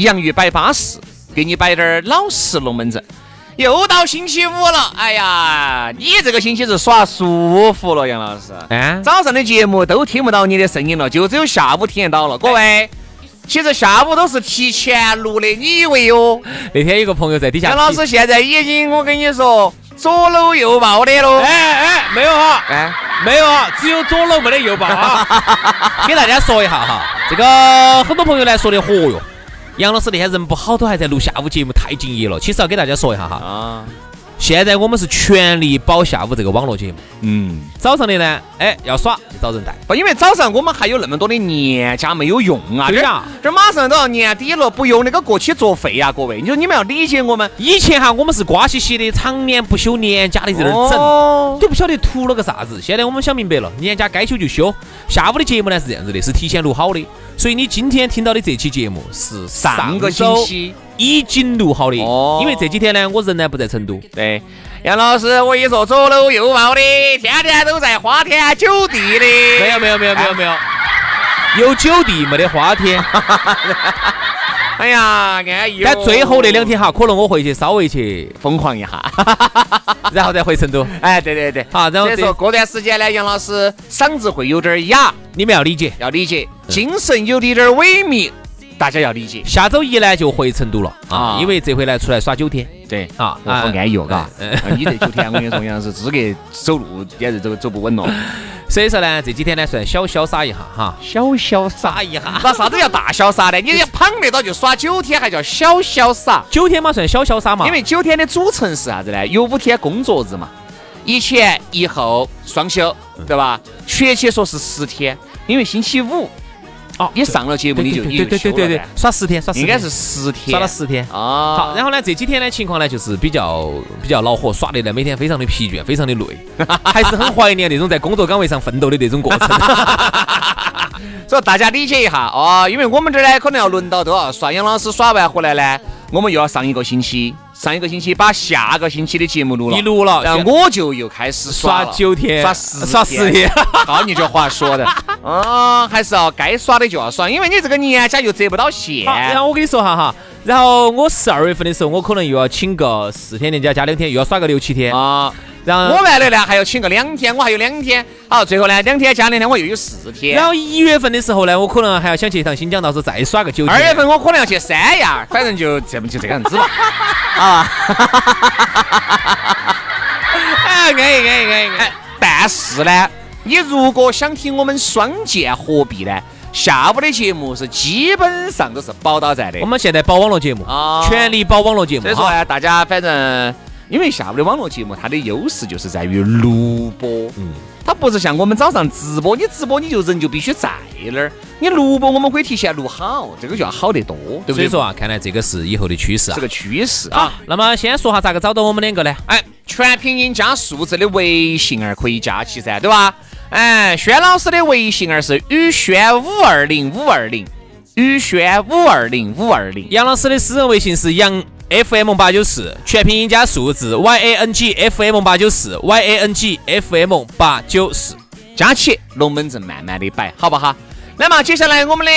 洋芋摆巴适，给你摆点儿老实龙门阵。又到星期五了，哎呀，你这个星期是耍舒服了，杨老师。哎，早上的节目都听不到你的声音了，就只有下午听得到了。各位，其实下午都是提前录的，你以为哟？那天有个朋友在底下，杨老师现在已经，我跟你说，左搂右抱的喽。哎哎，没有哈，哎，没有啊，只有左搂没得右抱啊。给大家说一下哈，这个很多朋友来说的，嚯哟。杨老师那天人不好，都还在录下午节目，太敬业了。其实要给大家说一下哈，啊，现在我们是全力保下午这个网络节目。嗯，早上的呢，哎，要耍就找人带。不，因为早上我们还有那么多的年假没有用啊。对呀，这马上都要年底了，不用那个过期作废呀，各位。你说你们要理解我们。以前哈，我们是瓜兮兮的，常年不休年假的在那儿整，都不晓得图了个啥子。现在我们想明白了，年假该休就休。下午的节目呢是这样子的，是提前录好的。所以你今天听到的这期节目是上个星期已经录好的，哦，因为这几天呢，我仍然不在成都。对，杨老师，我一说左搂右抱的，天天都在花天酒地的。没有没有没有没有没有，有酒地没得花天。哎呀，安逸。但最后那两天哈，可能我回去稍微去疯狂一下，然后再回成都。哎，对对对，好。然后说过段时间呢，杨老师嗓子会有点哑，你们要理解，要理解。精神有点萎靡，大家要理解。下周一呢就回成都了啊，因为这回来出来耍九天。对啊，我好安逸哦，嘎。你这九天，我跟你说，杨老师资格走路简直走走不稳了。所以说呢，这几天呢算小潇洒一下哈，小潇洒一下。那啥子叫大潇洒呢？你捧得到就耍九天，还叫小潇洒？九天嘛算小潇洒嘛？因为九天的组成是啥子呢？有五天工作日嘛，一前一后双休，对吧？确切说是十天，因为星期五。哦，你上了节目你就对对对对对，耍十天耍应该是十天，耍了十天啊。好，然后呢这几天呢情况呢就是比较比较恼火，耍的呢每天非常的疲倦，非常的累，还是很怀念那种在工作岗位上奋斗的那种过程。所以大家理解一下哦，因为我们这儿呢可能要轮到都要耍，杨老师耍完回来呢，我们又要上一个星期。上一个星期把下个星期的节目录了，你录了，然后我就又开始耍九天，耍十耍十天，好 你这话说的，啊，还是要该耍的就要耍，因为你这个年假又折不到线。然后我跟你说哈哈，然后我十二月份的时候，我可能又要请个四天年假加两天，又要耍个六七天。啊。然后我完了呢，还要请个两天，我还有两天。好，最后呢，两天加两天，我又有四天。然后一月份的时候呢，我可能还要想去一趟新疆，到时候再耍个九天。二月份我可能要去三亚，反正就这么就这个样子吧。啊，哎，安逸安逸安逸。但是呢，你如果想听我们双剑合璧呢，下午的节目是基本上都是保到在的。我们现在保网络节目啊，全力保网络节目。所以说呢，大家反正。因为下午的网络节目，它的优势就是在于录播，嗯，它不是像我们早上直播，你直播你就人就必须在那儿，你录播我们可以提前录好，这个就要好得多，对不对？所以说啊，看来这个是以后的趋势啊，是个趋势啊。那么先说下咋个找到我们两个呢？哎，全拼音加数字的微信儿可以加起噻，对吧？哎，轩老师的微信儿是宇轩五二零五二零，宇轩五二零五二零。杨老师的私人微信是杨。F M 八九四全拼音加数字 Y A N G F M 八九四 Y A N G F M 八九四加起龙门阵慢慢的摆，好不好？那么接下来我们的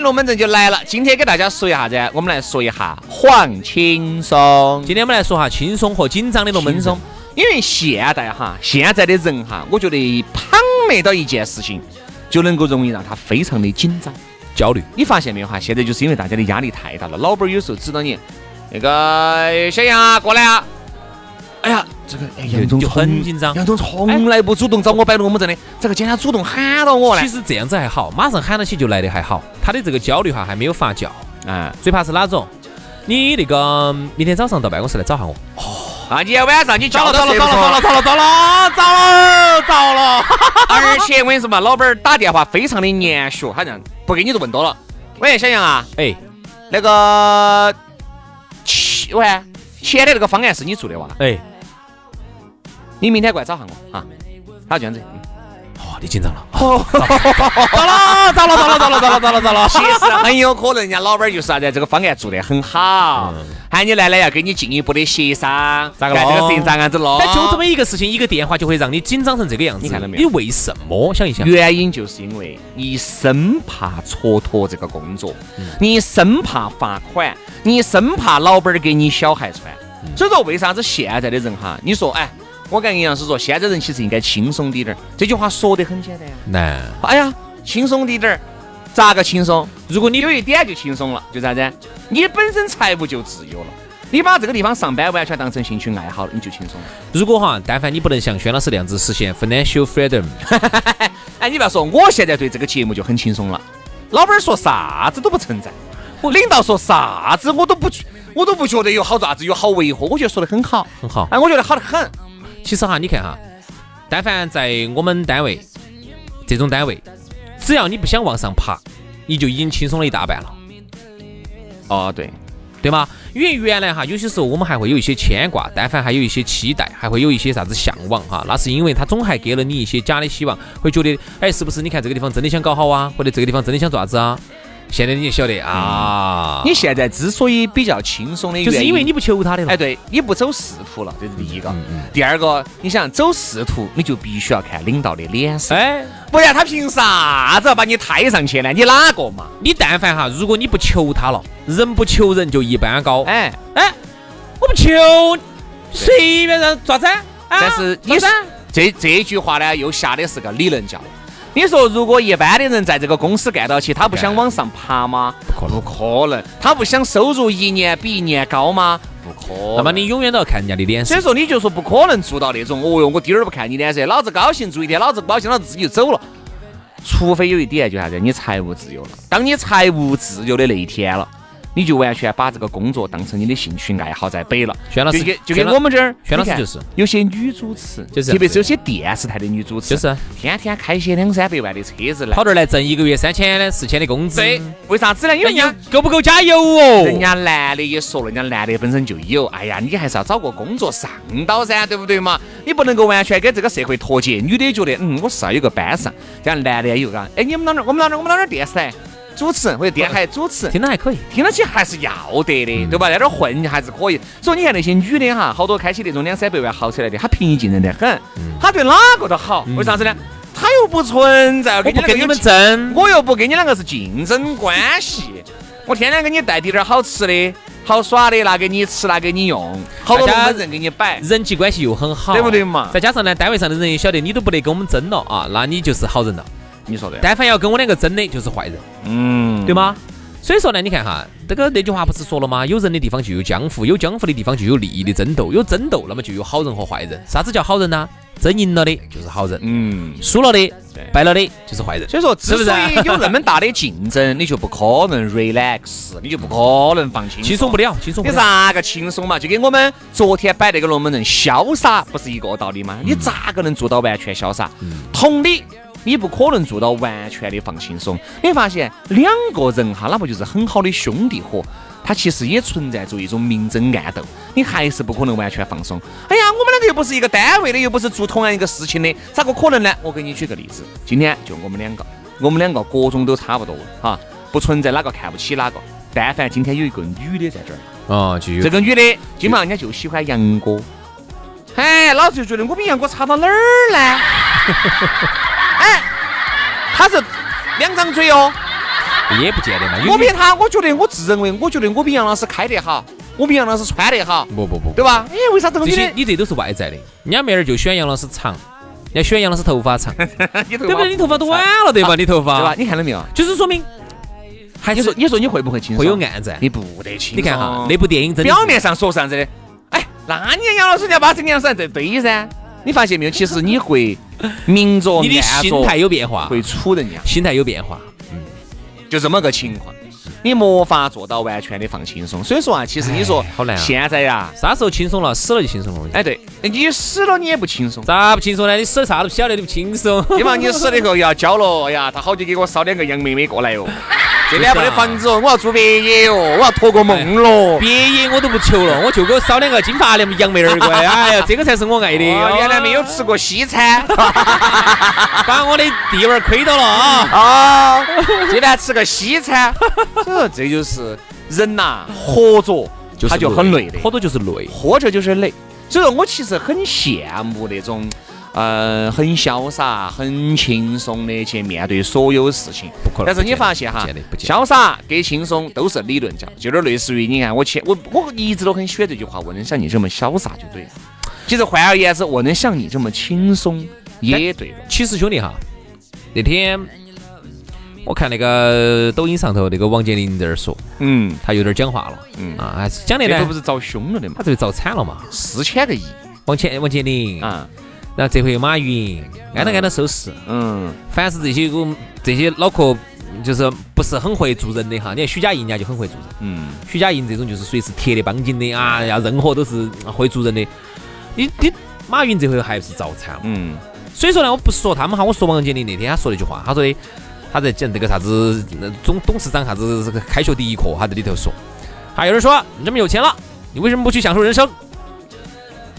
龙门阵就来了，今天给大家说一下子，我们来说一下黄轻松。今天我们来说下轻松和紧张的龙门阵，因为现代哈，现在的人哈，我觉得捧没到一件事情，就能够容易让他非常的紧张、焦虑。你发现没有哈？现在就是因为大家的压力太大了，老板有时候指导你。那个小杨啊，过来啊！哎呀，这个哎杨总就很紧张杨总从来不主动找我摆龙门阵的，这个今天他主动喊到我来其。实这样子还好，马上喊到起就来的还好，他的这个焦虑哈还没有发酵。啊最怕是哪种？你那个明天早上到办公室来找下我。哦啊！今天晚上你叫糟了到糟了找了找了找了找了找了！而且我跟你说嘛，老板儿打电话非常的严肃，他这样不给你就问多了。喂，小杨啊，哎，那个钱喂，前天那个方案是你做的哇？哎，你明天过来找下我啊。他这样子，哦，你紧张 了。糟了糟了糟了糟了糟了糟了糟了！其实很有可能人家老板儿就是啥子，这个方案做得很好，喊你来呢要跟你进一步的协商，咋个干这个事情咋样子弄？但就这么一个事情，一个电话就会让你紧张成这个样子。你看到没有你为什么？想一想。原因就是因为你生怕蹉跎这个工作，你生怕罚款，你生怕老板儿给你小孩穿。所以说，为啥子现在的人哈？你说，哎，我跟杨老师说，现在人其实应该轻松滴点儿。这句话说得很简单呀。难。哎呀，轻松滴点儿，咋个轻松？如果你有一点就轻松了，就啥子？你本身财务就自由了，你把这个地方上班完全当成兴趣爱好了，你就轻松了。如果哈，但凡你不能像轩老师那样子实现 financial freedom，哎，你不要说，我现在对这个节目就很轻松了。老板儿说啥子都不存在，我领导说啥子我都不觉，我都不觉得有好啥子有好违和，我觉得说的很好，很好。哎，我觉得好得很。其实哈，你看哈，但凡在我们单位这种单位，只要你不想往上爬，你就已经轻松了一大半了，哦，对，对吗？因为原来哈，有些时候我们还会有一些牵挂，但凡还有一些期待，还会有一些啥子向往哈，那是因为他总还给了你一些假的希望，会觉得，哎，是不是？你看这个地方真的想搞好啊，或者这个地方真的想做啥子啊？现在你就晓得啊，你现在之所以比较轻松的原因，就是因为你不求他的了。哎，对，你不走仕途了，这是第一个。第二个，你想走仕途，你就必须要看领导的脸色，哎，不然他凭啥子要把你抬上去呢？你哪个嘛？你但凡哈，如果你不求他了，人不求人就一般高。哎，哎，我不求，随便让咋子？啊但是你咋子？这这句话呢，又下的是个理论教育。你说，如果一般的人在这个公司干到起，他不想往上爬吗？不可能，不可能。他不想收入一年比一年高吗？不可能。那么你永远都要看人家的脸色所以。说，你就说不可能做到那种，哦哟，我滴儿不看你脸色，老子高兴做一天，老子不高兴，老子自己就走了。除非有一点，就啥子，你财务自由了。当你财务自由的那一天了，你就完全把这个工作当成你的兴趣爱好在背了。轩老师就跟我们这儿，你看轩老师就是有些女主持，就是特别是有些电视台的女主持，就是天天开些两三百万的车子来跑。这儿来挣一个月三千的、四千的工资，对，为啥子呢？因为人家够不够加油哦？人家男的也说了，人家男的本身就有，哎呀，你还是要找个工作上到噻，对不对嘛？你不能够完全跟这个社会脱节。女的也觉得，嗯，我是要有个班上，这样男的也有嘎。哎，你们哪儿？我们哪儿？我们哪儿电视台主持人或者电台主持，听着还可以。听得起还是要得的，对吧？在这儿混还是可以。所以你看那些女的哈，好多开起那种两三百万豪车来的，她平易近人的很，她对哪个都好。为啥子呢？她又不存在我跟你不跟你们争，我又不跟你两个是竞争关系，我天天给你带滴点儿好吃的、好耍的，拿给你吃，拿给你用，好多大家龙门阵给你摆。人际关系又很好，对不对嘛再加上呢，单位上的人也晓得你都不得跟我们争了啊，那你就是好人了。你说对？但凡要跟我两个争的，就是坏人，嗯，对吗？所以说呢，你看哈，这个那句话不是说了吗？有人的地方就有江湖，有江湖的地方就有利益的争斗，有争斗，那么就有好人和坏人。啥子叫好人呢？争赢了的就是好人，嗯。输了的、败了的就是坏人。所以说，之是不是所以有那么大的竞争，你就不可能 relax，你就不可能放轻轻松不了，轻松不了。你咋个轻松嘛？就跟我们昨天摆那个龙门阵，潇洒不是一个道理吗？你咋个能做到完全潇洒？同理，你不可能做到完全的放轻松。你会发现两个人哈，哪怕就是很好的兄弟伙，他其实也存在着一种明争暗斗，你还是不可能完全放松。哎呀，我们两个又不是一个单位的，又不是做同样一个事情的，咋个可能呢？我给你举个例子，今天就我们两个，我们两个各种都差不多哈，不存在哪个看不起哪个。但凡今天有一个女的在这儿。啊，就有这个女的基本上人家就喜欢杨哥，哎，老子就觉得我比杨哥差到哪儿呢？哎，他是两张嘴哦，也不见得嘛。我比他，我觉得我自认为，我觉得我比杨老师开得好，我比杨老师穿得好，不不不，对吧？哎，为啥这个这女的？你这都是外在的，人家妹儿就喜欢杨老师长，人家喜欢杨老师头发长，对不对？你头发都晚了对吧？你头发对吧？你看到没有？就是说明还是你说你说你会不会轻松？会有暗战。你不得轻松。你看哈，那部电影真的表面上说啥子的？哎，那你杨老师你要把这个样子对对噻？你发现没有？其实你会明着你的心态有变化，会处人家，心态有变化。嗯就这么个情况。你没法做到完全的放轻松。所以说啊，其实你说哎好难啊现在呀，啥时候轻松了，死了就轻松了。哎对，你死了你也不轻松。咋不轻松呢？你死了啥都不晓得，你不轻松。对吧？你死了以后要交了，哎呀，他好久给我捎两个杨妹妹过来哟。这边没得房子哦，我要住别野哦，我要托个梦咯。别野我都不求了，我就给我烧两个金发的杨梅儿过来。哎呀，这个才是我爱的。哦原来没有吃过西餐 把我的地位儿亏到了啊！啊，今天吃个西餐。这就是人呐，活着他就很累的，活着就是累。活着就是累。所以说我其实很羡慕那种。呃，很潇洒、很轻松的去面对所有事情，不可能但是你发现哈潇洒跟轻松都是理论价，就有点类似于你看我前我我一直都很喜欢这句话，我能像你这么潇洒就对了。其实换而言之，我能像你这么轻松也对了。其实兄弟哈，那天我看那个抖音上头那个王健林在那儿说，嗯他有点讲话了，嗯啊，还是讲的呢这个不，是遭凶了的嘛他？这个遭惨了嘛。四千个亿王健王健林，啊，然后这回马云挨着挨着收拾，嗯凡是这些我这些脑壳就是不是很会做人的哈，你看许家印人家就很会做人。嗯，许家印这种就是随时铁的帮紧的啊，要任何都是会做人的。你你马云这回还是遭惨了。嗯所以说呢，我不是说他们哈，我说王健林那天他说了一句话，他说的他在讲这个啥子呃总董事长啥子这个开学第一课，他在里头说，还有人说你这么有钱了，你为什么不去享受人生？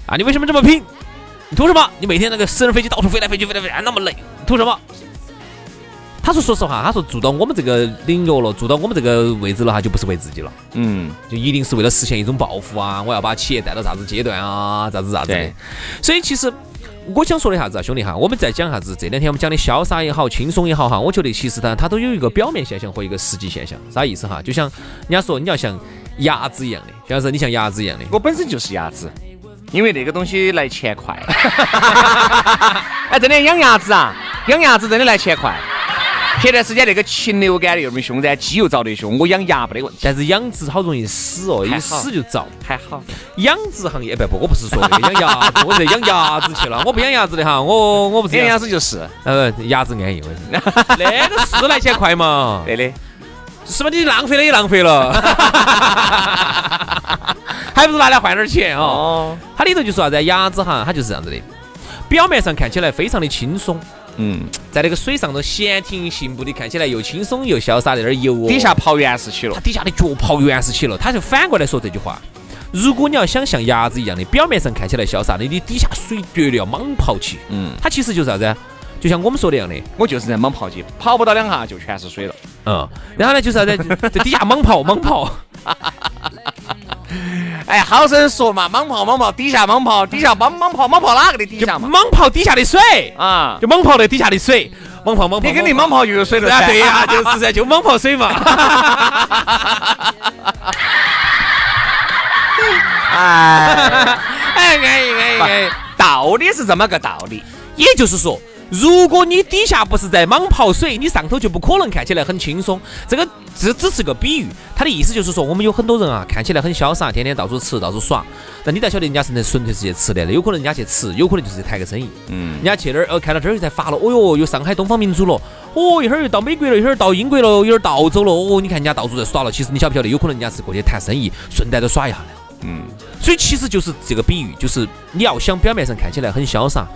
啊，你为什么这么拼？你图什么？你每天那个私人飞机到处飞来飞去，飞来飞去，那么累，你图什么？他说：“说实话，他说做到我们这个领域了，做到我们这个位置了哈，就不是为自己了，嗯，就一定是为了实现一种抱负啊！我要把企业带到啥子阶段啊，啥子啥子的对。所以其实我想说的啥子啊，兄弟哈，我们在讲啥子？这两天我们讲的潇洒也好，轻松也好哈，我觉得其实呢，它都有一个表面现象和一个实际现象。啥意思哈？就像人家说你要像鸭子一样的，像是你像鸭子一样的，我本身就是鸭子，因为那个东西来钱快。哎，真的养鸭子啊，养鸭子真的来钱快。前段时间那个禽流感的又么凶噻，鸡又遭得凶，我养鸭没得问题，但是养殖好容易死哦，一死就遭。还好。养殖行业不不，我不是说那个养鸭子，我是养鸭子去了。我不养鸭子的哈，我我不是养鸭子，就是呃，鸭子安逸，我跟你说那个是来钱快嘛，对的。是吧？你浪费了也浪费了，还不如拿来换点钱哦。哦，它里头就说啥子？鸭子哈，它就是这样子的，表面上看起来非常的轻松，嗯，在那个水上头闲庭信步的，看起来又轻松又潇洒，在那儿游哦。底下刨原石去了它。底下的脚刨原始去了，他就反过来说这句话。如果你要想像鸭子一样的，表面上看起来潇洒的，你底下水绝对要猛刨起。嗯，它其实就是啥子？就像我们说的一样的，我就是在猛刨起，跑不到两下就全是水了。嗯，然后呢就是啥子？在底下莽刨莽泡，哎，好生说嘛，莽刨莽刨，底下莽刨，底下莽莽刨莽刨哪个的底下嘛？莽泡底下的水，啊，就莽泡的底下的水，莽泡莽泡。你肯定莽刨就有水了啊，噻。对呀，就是噻，就莽泡水嘛。哎，哎，安逸安逸安逸。道理是这么个道理。也就是说，如果你底下不是在莽泡水，你上头就不可能看起来很轻松。这个这只是个比喻，他的意思就是说，我们有很多人啊，看起来很潇洒，天天到处吃到处耍，但你才晓得人家是在纯粹是去吃的，有可能人家去吃，有可能就是去谈个生意。嗯人家去那儿，哦，看到这儿又在发了，哦哟，又上海东方明珠了，哦，一会儿又到美国了，一会儿到英国了，一会儿到澳洲了，哦，你看人家到处在耍了，其实你晓不晓得，有可能人家是过去谈生意，顺带着耍一下的。嗯，所以其实就是这个比喻，就是你要想表面上看起来很潇洒，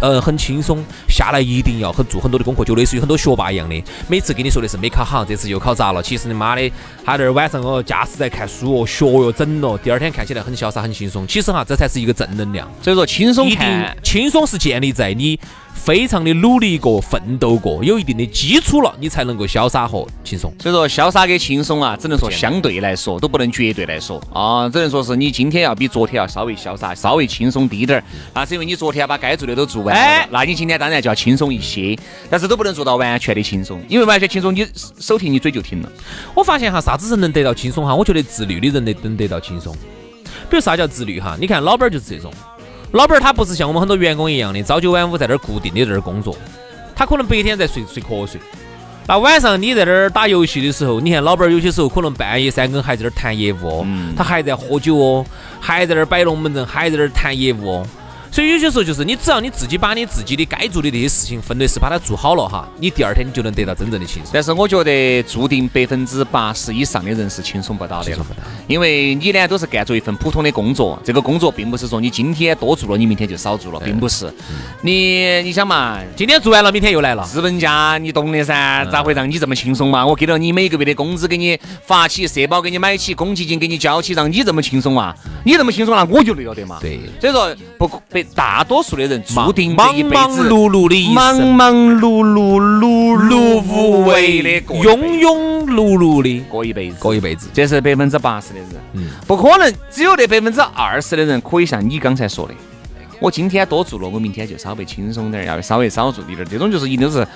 呃，很轻松，下来一定要很做很多的功课，就类似于很多学霸一样的，每次跟你说的是没考好，这次又考砸了，其实你妈的，他这儿晚上哦驾驶在看书哦，学哟整了，第二天看起来很潇洒很轻松，其实哈，这才是一个正能量。所以说轻松一定看，轻松是建立在你非常的努力过、奋斗过，有一定的基础了，你才能够潇洒和轻松。所以说潇洒跟轻松啊，只能说相对来说，都不能绝对来说啊，只能说是你今天要比昨天要稍微潇洒、稍微轻松低点儿，那是因为你昨天把该做的都做完了，哎那你今天当然就要轻松一些，但是都不能做到完全的轻松，因为完全轻松，你手停你嘴就停了。我发现哈，啥子人能得到轻松哈？我觉得自律的人能能得到轻松。比如啥叫自律哈？你看老板儿就是这种，老板儿他不是像我们很多员工一样的朝九晚五在那儿固定的在那儿工作，他可能白天在睡睡瞌睡，那晚上你在那儿打游戏的时候，你看老板儿有些时候可能半夜三更还在那儿谈业务哦，他还在喝酒哦，还在那儿摆龙门阵，还在那儿谈业务哦。所以有些时候就是你只要你自己把你自己的该做的那些事情分类是把它做好了哈，你第二天你就能得到真正的轻松。但是我觉得注定百分之八十以上的人是轻松不到的了，因为你呢都是干做一份普通的工作，这个工作并不是说你今天多做了，你明天就少做了，并不是。你你想嘛，今天做完了，明天又来了。资本家你懂的噻，咋会让你这么轻松嘛？我给了你每个月的工资，给你发起，社保给你买起，公积金给你交起，让你这么轻松嘛？你这么轻松了，我就累了的嘛。对，所以说不不。大多数的人注定忙忙碌碌的一忙忙碌碌、碌碌无为的、庸庸碌碌的过一辈子，过一辈子，这是百分之八十的人。嗯，不可能，只有那百分之二十的人可以像你刚才说的，我今天多做了，我明天就稍微轻松点，要稍微少做一点。这种就是一定是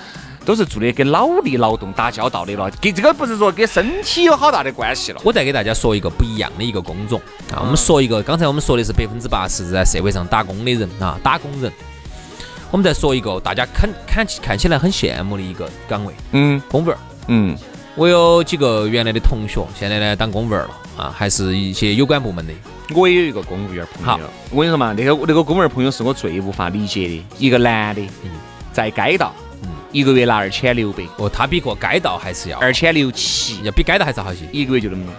都是做的跟脑力劳动打交道的了，跟这个不是说跟身体有好大的关系了。我再给大家说一个不一样的一个工种啊，我们说一个，刚才我们说的是百分之八十在社会上打工的人啊，打工人。我们再说一个大家看看看起来很羡慕的一个岗位，嗯，公务员，嗯，我有几个原来的同学，现在呢当公务员了啊，还是一些有关部门的。我也有一个公务员朋友，我跟你说嘛，那个那个公务员朋友是我最无法理解的，一个男的，在街道。一个月拿二千六百，哦，他比过街道还是要二千六七，要比街道还是好些，一个月就那么多。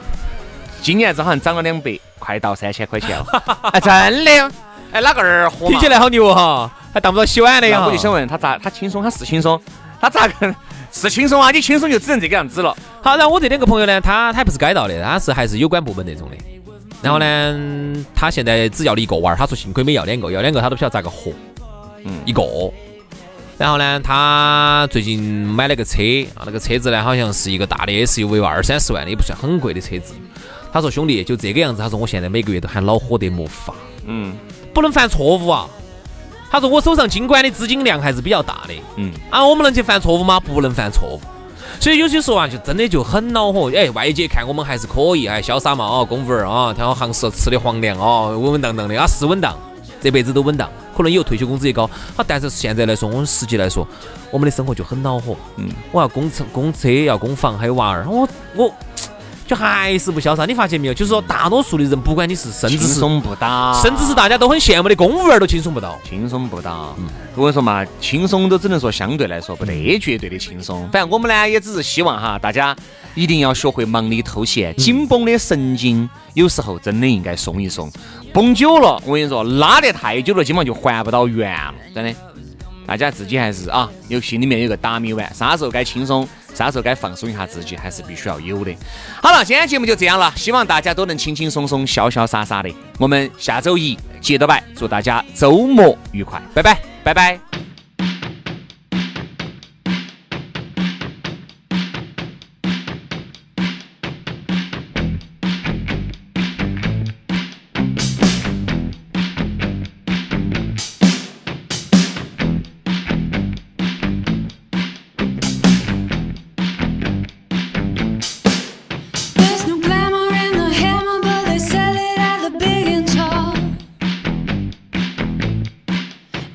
今年子好像涨了两百，快到三千块钱了，哎 真的。哎，哪个儿豁？听起来好牛哈，还当不到洗碗的呀。我就想问他咋，他轻松，他是轻松，他咋个是 轻松啊？你轻松就只能这个样子了。好，然后我这两个朋友呢，他他不是街道的，他是还是有关部门那种的。然后呢，他现在只要了一个娃儿，他说幸亏没要两个，要两个他都不晓得咋个活。嗯，一个。然后呢，他最近买了个车啊，那个车子呢好像是一个大的 SUV 吧，二三十万的也不算很贵的车子。他说兄弟就这个样子，他说我现在每个月都喊恼火得没法，嗯，不能犯错误啊。他说我手上经管的资金量还是比较大的，嗯，啊，我们能去犯错误吗？不能犯错误。所以有些时候啊，就真的就很恼火。哎，外界看我们还是可以，哎，潇洒嘛，哦，公务员啊，挑行市吃的皇粮哦，稳稳当当的啊，是稳当。这辈子都稳当，可能以后退休工资也高。好，但是现在来说，我们实际来说，我们的生活就很恼火。嗯，我要供车、供车，要供房，还有娃儿。我我就还是不潇洒。你发现没有？就是说，大多数的人，不管你是甚至是轻松不到，甚至是大家都很羡慕的公务员，都轻松不到。轻松不到。嗯，我跟你说嘛，轻松都只能说相对来说，不得绝对的轻松。反正我们呢，也只是希望哈，大家一定要学会忙里偷闲，紧绷的神经有时候真的应该松一松。绷久了，我跟你说，拉得太久了，基本上就还不到原了，真的。大家自己还是啊，有心里面有个打米碗，啥时候该轻松，啥时候该放松一下自己，还是必须要有的。好了，今天节目就这样了，希望大家都能轻轻松松、潇潇洒洒的。我们下周一接着摆，祝大家周末愉快，拜拜，拜拜。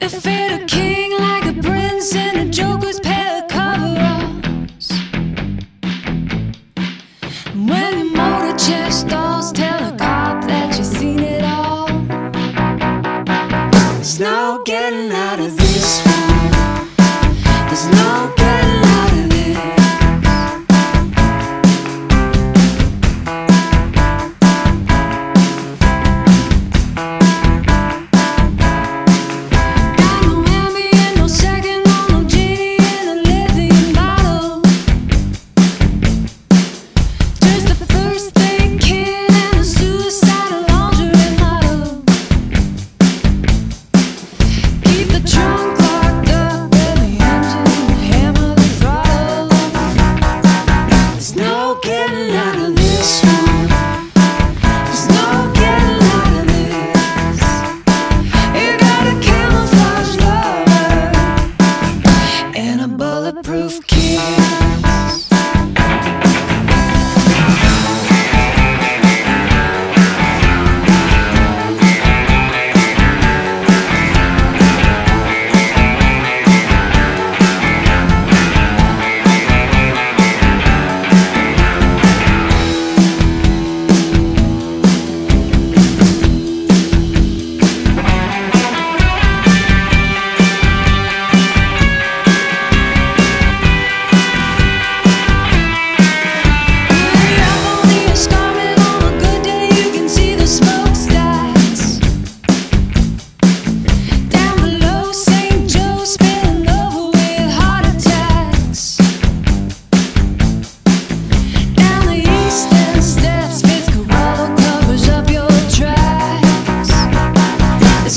If it a king like a prince and a joke.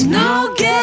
no get.